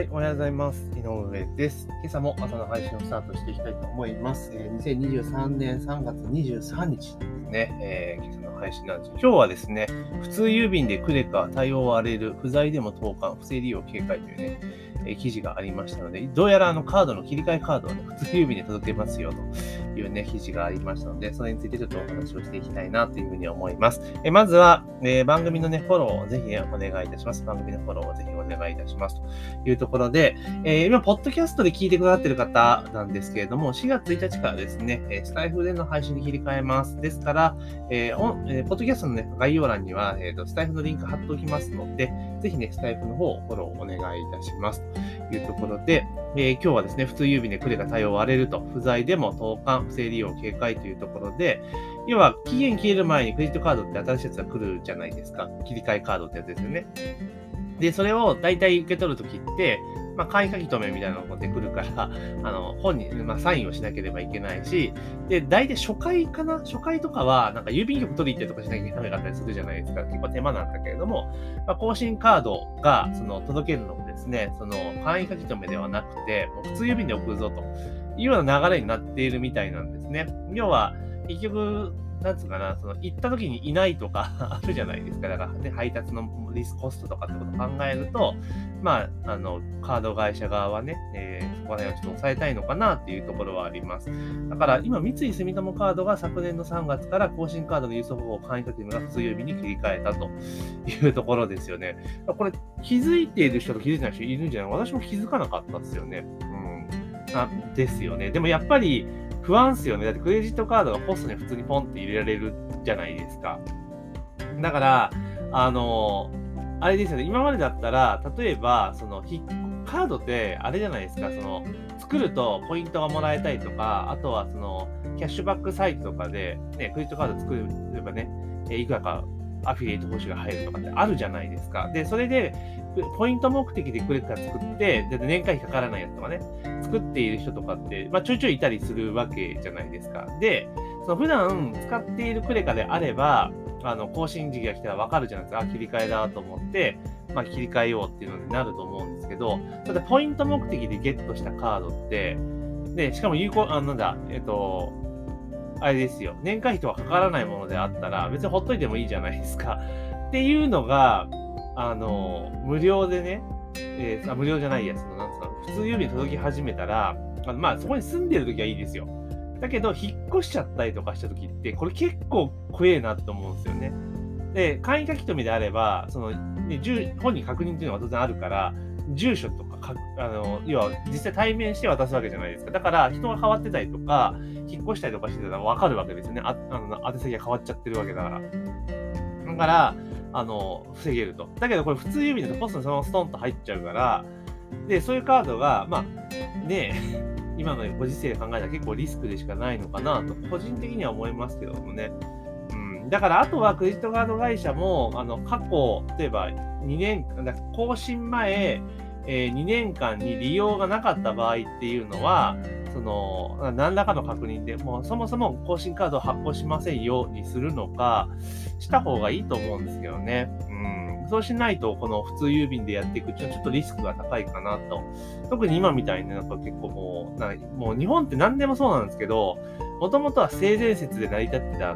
はい、おはようございます。井上です。今朝も朝の配信をスタートしていきたいと思います。えー2023年3月23日ですね、えー今朝の配信なんです。今日はですね、普通郵便でクレカ対応を荒れる、不在でも投函、不正利用警戒というね、えー記事がありましたので、どうやらあのカードの切り替えカードをね、普通郵便で届けますよというね、記事がありましたので、それについてちょっとお話をしていきたいなというふうに思います。えまずは、えー番組のね、フォローをぜひね、お願いいたします。番組のフォローをぜひお願いいたします。というところで、えー今、ポッドキャストで聞いてくださっている方なんですけれども、4月1日からですね、えスタイフでの配信に切り替えます。ですから、えーえーポッドキャストの、ね、概要欄には、えーと、スタイフのリンク貼っておきますので、ぜひね、スタイフの方をフォローお願いいたします。というところで、えー今日はですね、普通郵便でクレが対応割れると、不在でも投函、不正利用警戒というところで、要は期限切れる前にクレジットカードって新しいやつが来るじゃないですか。切り替えカードってやつですよね。で、それを大体受け取るときって、まあ、簡易書き留めみたいなのが出てくるから、あの、本に、まあ、サインをしなければいけないし、で、大体初回かな？初回とかは、なんか郵便局取り行ってとかしなきゃいけなかったりするじゃないですか。結構手間なんだけれども、まあ、更新カードが、その、届けるのもですね、その、簡易書き留めではなくて、もう普通郵便で送るぞというような流れになっているみたいなんですね。要は、結局、なんつうかな、その行った時にいないとか あるじゃないですか。だからね、配達のリスクコストとかってことを考えると、まあ、あの、カード会社側はね、えーそこら辺をちょっと抑えたいのかなっていうところはあります。だから今、三井住友カードが昨年の3月から更新カードの郵送方法を簡易化というのが普通郵便に切り替えたというところですよね。これ気づいている人と気づいてない人いるんじゃない私も気づかなかったですよね。うん。あですよね。でもやっぱり不安ですよね。だってクレジットカードがポストに普通にポンって入れられるじゃないですか。だから、あの、あれですよね。今までだったら、例えば、その、ひカードってあれじゃないですか。その、作るとポイントがもらえたりとか、あとはその、キャッシュバックサイトとかで、ね、クレジットカード作ればね、いくらかアフィリエイト報酬が入るとかってあるじゃないですか。で、それで、ポイント目的でクレカ作って、で年会費かからないやつとかね、作っている人とかって、まあ、ちょいちょいいたりするわけじゃないですか。で、その普段使っているクレカであれば、あの、更新時期が来たらわかるじゃないですか。切り替えだと思って、まあ、切り替えようっていうのになると思うんですけど、ただ、ポイント目的でゲットしたカードって、で、しかも有効、あ、なんだ、えっと、あれですよ。年会費とかかからないものであったら、別にほっといてもいいじゃないですか。っていうのが、あの、無料でね、えーあ無料じゃないやつの、なんつうの、普通郵便に届き始めたら、あのまあ、そこに住んでる時はいいですよ。だけど、引っ越しちゃったりとかした時って、これ結構怖えなと思うんですよね。で、簡易書き留めであれば、その、ね、住本人確認っていうのが当然あるから、住所とかか、あの、要は実際対面して渡すわけじゃないですか。だから、人が変わってたりとか、引っ越したりとかしてたら分かるわけですよね。ああの宛先が変わっちゃってるわけだから。だから、あの、防げると。だけど、これ普通郵便だとポストにそのままストンと入っちゃうから、で、そういうカードが、まあ、ねえ、今のご時世で考えたら結構リスクでしかないのかなと、個人的には思いますけどもね。だから、あとはクレジットカード会社も、あの、過去、例えば2年、更新前、えー2年間に利用がなかった場合っていうのは、その、何らかの確認で、もうそもそも更新カードを発行しませんようにするのか、した方がいいと思うんですけどね。うん。そうしないと、この普通郵便でやっていくうのはちょっとリスクが高いかなと。特に今みたいになんか結構もう、なもう日本って何でもそうなんですけど、もともとは性善説で成り立ってた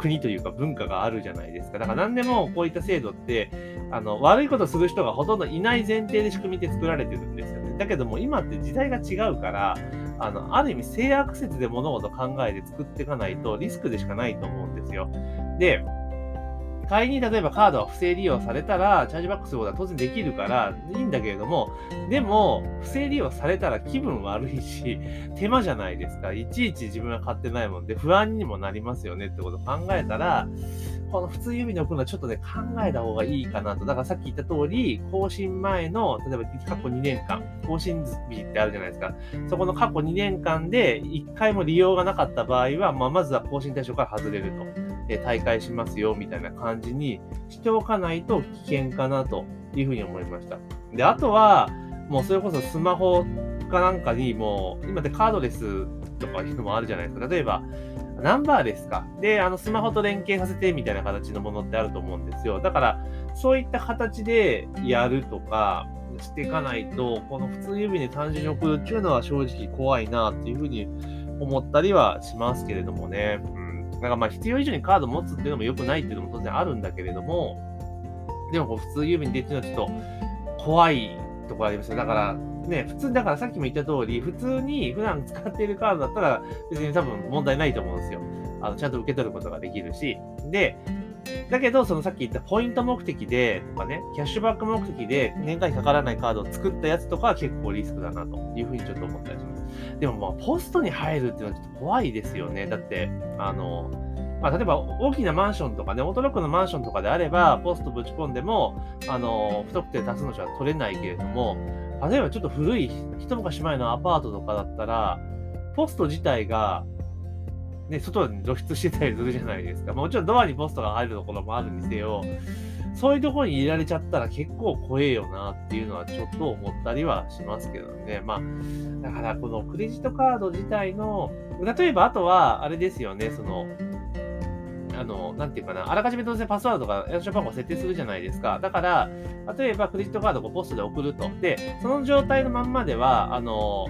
国というか文化があるじゃないですか。だから何でもこういった制度って、あの、悪いことする人がほとんどいない前提で仕組みで作られてるんですよね。だけども今って時代が違うから、あの、ある意味性悪説で物事を考えて作っていかないとリスクでしかないと思うんですよ。で、仮に例えばカードが不正利用されたら、チャージバックすることは当然できるからいいんだけれども、でも、不正利用されたら気分悪いし、手間じゃないですか。いちいち自分が買ってないもんで不安にもなりますよねってことを考えたら、この普通郵便で送るのはちょっとね、考えた方がいいかなと。だからさっき言った通り、更新前の、例えば過去2年間、更新日ってあるじゃないですか。そこの過去2年間で1回も利用がなかった場合は、まあ、まずは更新対象から外れると。えー大会しますよ、みたいな感じにしておかないと危険かなというふうに思いました。で、あとは、もうそれこそスマホかなんかにもう、今ってカードレスとかいうのもあるじゃないですか。例えば、ナンバーレスか。で、あの、スマホと連携させてみたいな形のものってあると思うんですよ。だから、そういった形でやるとかしていかないと、この普通指で単純に送るっていうのは正直怖いなっていうふうに思ったりはしますけれどもね。なんかまあ必要以上にカード持つっていうのも良くないっていうのも当然あるんだけれども、でもこう普通郵便でっていうのはちょっと怖いところありますよ。だから、ね、普通、だからさっきも言った通り、普通に普段使っているカードだったら別に多分問題ないと思うんですよ。あの、ちゃんと受け取ることができるし。で、だけど、そのさっき言ったポイント目的で、とかね、キャッシュバック目的で年会費かからないカードを作ったやつとかは結構リスクだなというふうにちょっと思ったりします。でもまあ、ポストに入るっていうのはちょっと怖いですよね。だって、あの、まあ、例えば大きなマンションとかね、オートロックのマンションとかであれば、ポストぶち込んでも、あの、不特定多数の人は取れないけれども、例えばちょっと古い、一昔前のアパートとかだったら、ポスト自体が、ね、外に露出してたりするじゃないですか。もちろんドアにポストが入るところもあるにせよ、そういうところに入れられちゃったら結構怖えよなっていうのはちょっと思ったりはしますけどね。まあ、だからこのクレジットカード自体の、例えばあとは、あれですよね、その、あの、なんていうかな、あらかじめ当然パスワードとか暗証番号設定するじゃないですか。だから、例えばクレジットカードをポストで送ると。で、その状態のまんまでは、あの、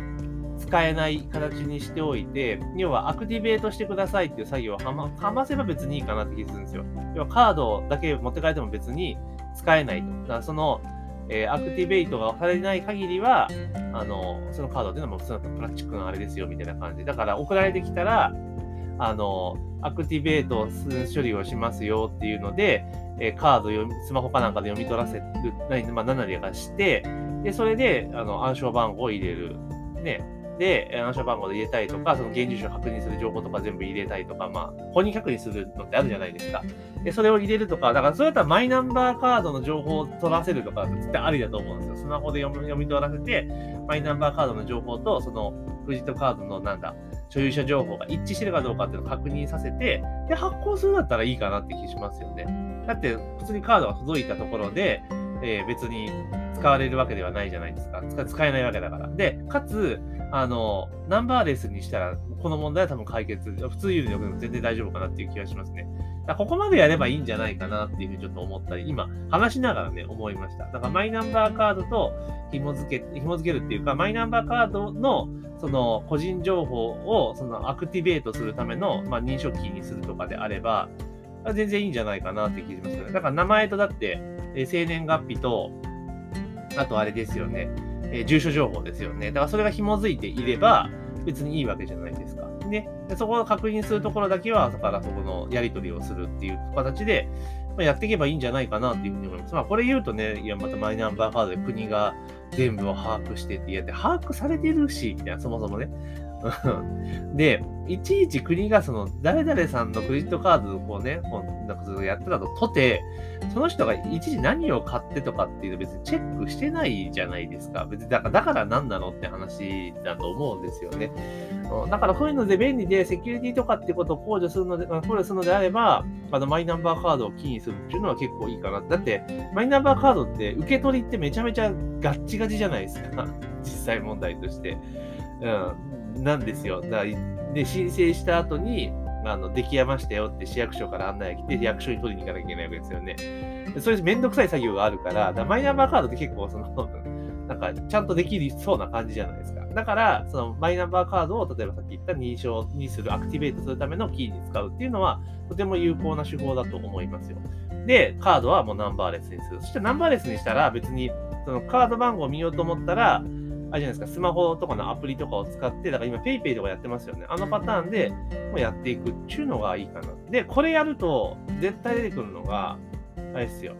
使えない形にしておいて、要はアクティベートしてくださいっていう作業をはまはませば別にいいかなって気するんですよ。要はカードだけ持って帰っても別に使えないと。だからその、えー、アクティベートがされない限りは、あの、そのカードっていうのはもう普通のプラスチックのあれですよ、みたいな感じ。だから送られてきたら、あの、アクティベート処理をしますよっていうので、えカード読み、スマホかなんかで読み取らせる、まあ、何なりかして、で、それで、あの、暗証番号を入れる。ね。で、暗証番号で入れたりとか、その現住所を確認する情報とか全部入れたりとか、まあ、本人確認するのってあるじゃないですか。で、それを入れるとか、だからそれだったらマイナンバーカードの情報を取らせるとか、絶対ありだと思うんですよ。スマホで読み取らせて、マイナンバーカードの情報と、その、クレジットカードのなんだ、所有者情報が一致してるかどうかっていうのを確認させて、で、発行するんだったらいいかなって気しますよね。だって、普通にカードが届いたところで、えー、別に使われるわけではないじゃないですか。使えないわけだから。で、かつ、あの、ナンバーレスにしたら、この問題は多分解決、普通郵便で送るの全然大丈夫かなっていう気がしますね。だここまでやればいいんじゃないかなっていうふうにちょっと思ったり、今、話しながらね、思いました。だからマイナンバーカードと紐付け、紐付けるっていうか、マイナンバーカードのその個人情報をそのアクティベートするための、まあ、認証キーにするとかであれば、全然いいんじゃないかなって気がしますよね。だから名前とだって、え生年月日と、あとあれですよね、え住所情報ですよね。だからそれが紐づいていれば、別にいいわけじゃないですか。ね。でそこを確認するところだけは、だからそこのやり取りをするっていう形で、ま、やっていけばいいんじゃないかなっていうふうに思います。まあ、これ言うとね、いや、またマイナンバーカードで国が全部を把握してって言って、把握されてるし、みたいな、そもそもね。で、いちいち国がその、誰々さんのクレジットカードをこうね、こうなんかそやってたととて、その人がいちいち何を買ってとかっていうの別にチェックしてないじゃないですか。別に、だから、だから何なのって話だと思うんですよね。だからそういうので便利でセキュリティとかってことを考慮するので、考慮するのであれば、あのマイナンバーカードをキーにするっていうのは結構いいかな。だって、マイナンバーカードって受け取りってめちゃめちゃガッチガチじゃないですか。実際問題として。うん。なんですよ。だで、申請した後に、あの、出来やましたよって市役所から案内が来て、役所に取りに行かなきゃいけないわけですよね。そういうめんどくさい作業があるから、だマイナンバーカードって結構その、なんか、ちゃんとできるそうな感じじゃないですか。だから、そのマイナンバーカードを、例えばさっき言った認証にする、アクティベートするためのキーに使うっていうのは、とても有効な手法だと思いますよ。で、カードはもうナンバーレスにする。そしてナンバーレスにしたら、別に、そのカード番号を見ようと思ったら、あれじゃないですか、スマホとかのアプリとかを使って、だから今 PayPay とかやってますよね。あのパターンでもうやっていくっていうのがいいかな。で、これやると、絶対出てくるのが、あれですよ。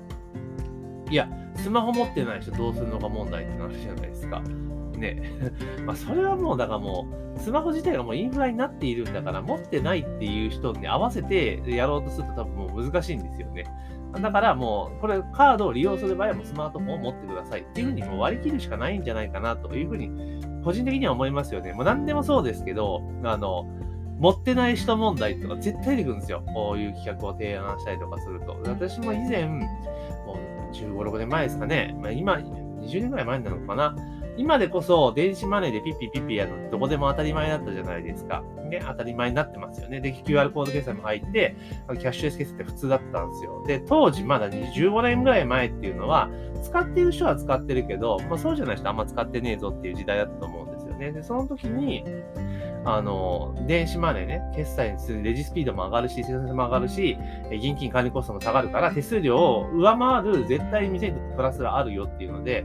いや、スマホ持ってない人どうするのか問題って話じゃないですか。ね。まあ、それはもう、だからもう、スマホ自体がもうインフラになっているんだから、持ってないっていう人に合わせてやろうとすると多分もう難しいんですよね。だからもう、これ、カードを利用する場合はもうスマートフォンを持ってくださいっていうふうにもう割り切るしかないんじゃないかなというふうに、個人的には思いますよね。もう何でもそうですけど、あの、持ってない人問題とか絶対出てくるんですよ。こういう企画を提案したりとかすると。私も以前、もう15、6年前ですかね。まあ、今、20年ぐらい前なのかな。今でこそ電子マネーでピッピピッピやるのどこでも当たり前だったじゃないですか。ね、当たり前になってますよね。で、QR コード決済も入って、キャッシュレス決済って普通だったんですよ。で、当時まだ25年ぐらい前っていうのは、使ってる人は使ってるけど、まあ、そうじゃない人あんま使ってねえぞっていう時代だったと思うんですよね。で、その時に、あの、電子マネーね、決済にするレジスピードも上がるし、生産性も上がるし、現金管理コストも下がるから、手数料を上回る絶対店にとってプラスがあるよっていうので、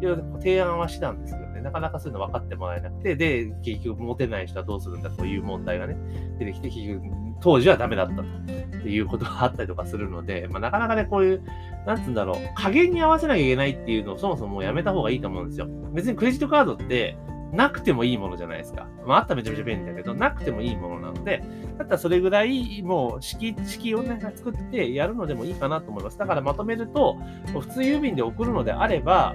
いろいろ提案はしたんですけどね、なかなかそういうの分かってもらえなくて、で、結局持てない人はどうするんだという問題がね、出てきて、結局、当時はダメだったということがあったりとかするので、まあ、なかなかね、こういう、なんつうんだろう、加減に合わせなきゃいけないっていうのをそもそもやめた方がいいと思うんですよ。別にクレジットカードって、なくてもいいものじゃないですか。まあ、あったらめちゃめちゃ便利だけど、なくてもいいものなので、だったらそれぐらい、もう式、式をね、作ってやるのでもいいかなと思います。だからまとめると、普通郵便で送るのであれば、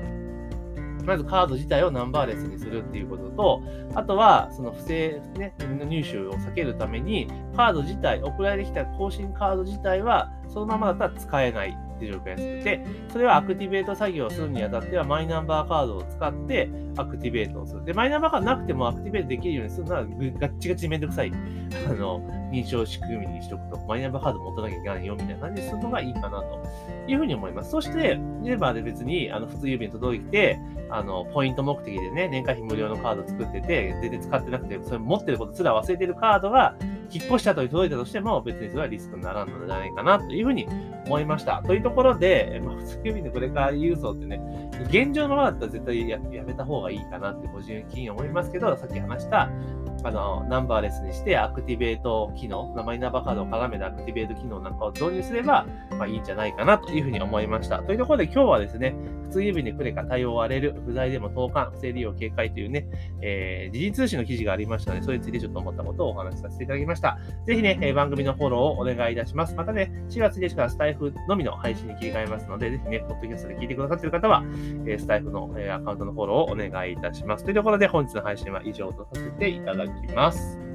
まずカード自体をナンバーレスにするっていうことと、あとは、その不正、ね、入手を避けるために、カード自体、送られてきた更新カード自体は、そのままだったら使えない。っていう状況で。それはアクティベート作業をするにあたっては、マイナンバーカードを使ってアクティベートをする。で、マイナンバーカードなくてもアクティベートできるようにするのは、ガッチガチめんどくさい、あの、認証仕組みにしとくと、マイナンバーカード持たなきゃいけないよ、みたいな感じでするのがいいかなというふうに思います。そして、レバーで別に、あの、普通郵便届いて、あの、ポイント目的でね、年会費無料のカード作ってて、全然使ってなくて、それ持ってることすら忘れてるカードが、引っ越した後に届いたとしても、別にそれはリスクにならんのじゃないかなというふうに思いました。というところで、まあ、普通郵便のこれから郵送ってね、現状のままだったら絶対やめた方がいいかなって個人的に思いますけど、さっき話した、あの、ナンバーレスにしてアクティベート機能、マイナンバーカードを絡めたアクティベート機能なんかを導入すれば、まあいいんじゃないかなというふうに思いました。というところで今日はですね、通郵便でクレカ対応割れる、不在でも投函、不正利用警戒というね、えー、時事通信の記事がありましたので、それについてちょっと思ったことをお話しさせていただきました。ぜひね、えー、番組のフォローをお願いいたします。またね、4月1日からスタイフのみの配信に切り替えますので、ぜひね、ポッドキャストで聞いてくださっている方は、えー、スタイフの、えー、アカウントのフォローをお願いいたします。というところで本日の配信は以上とさせていただきます。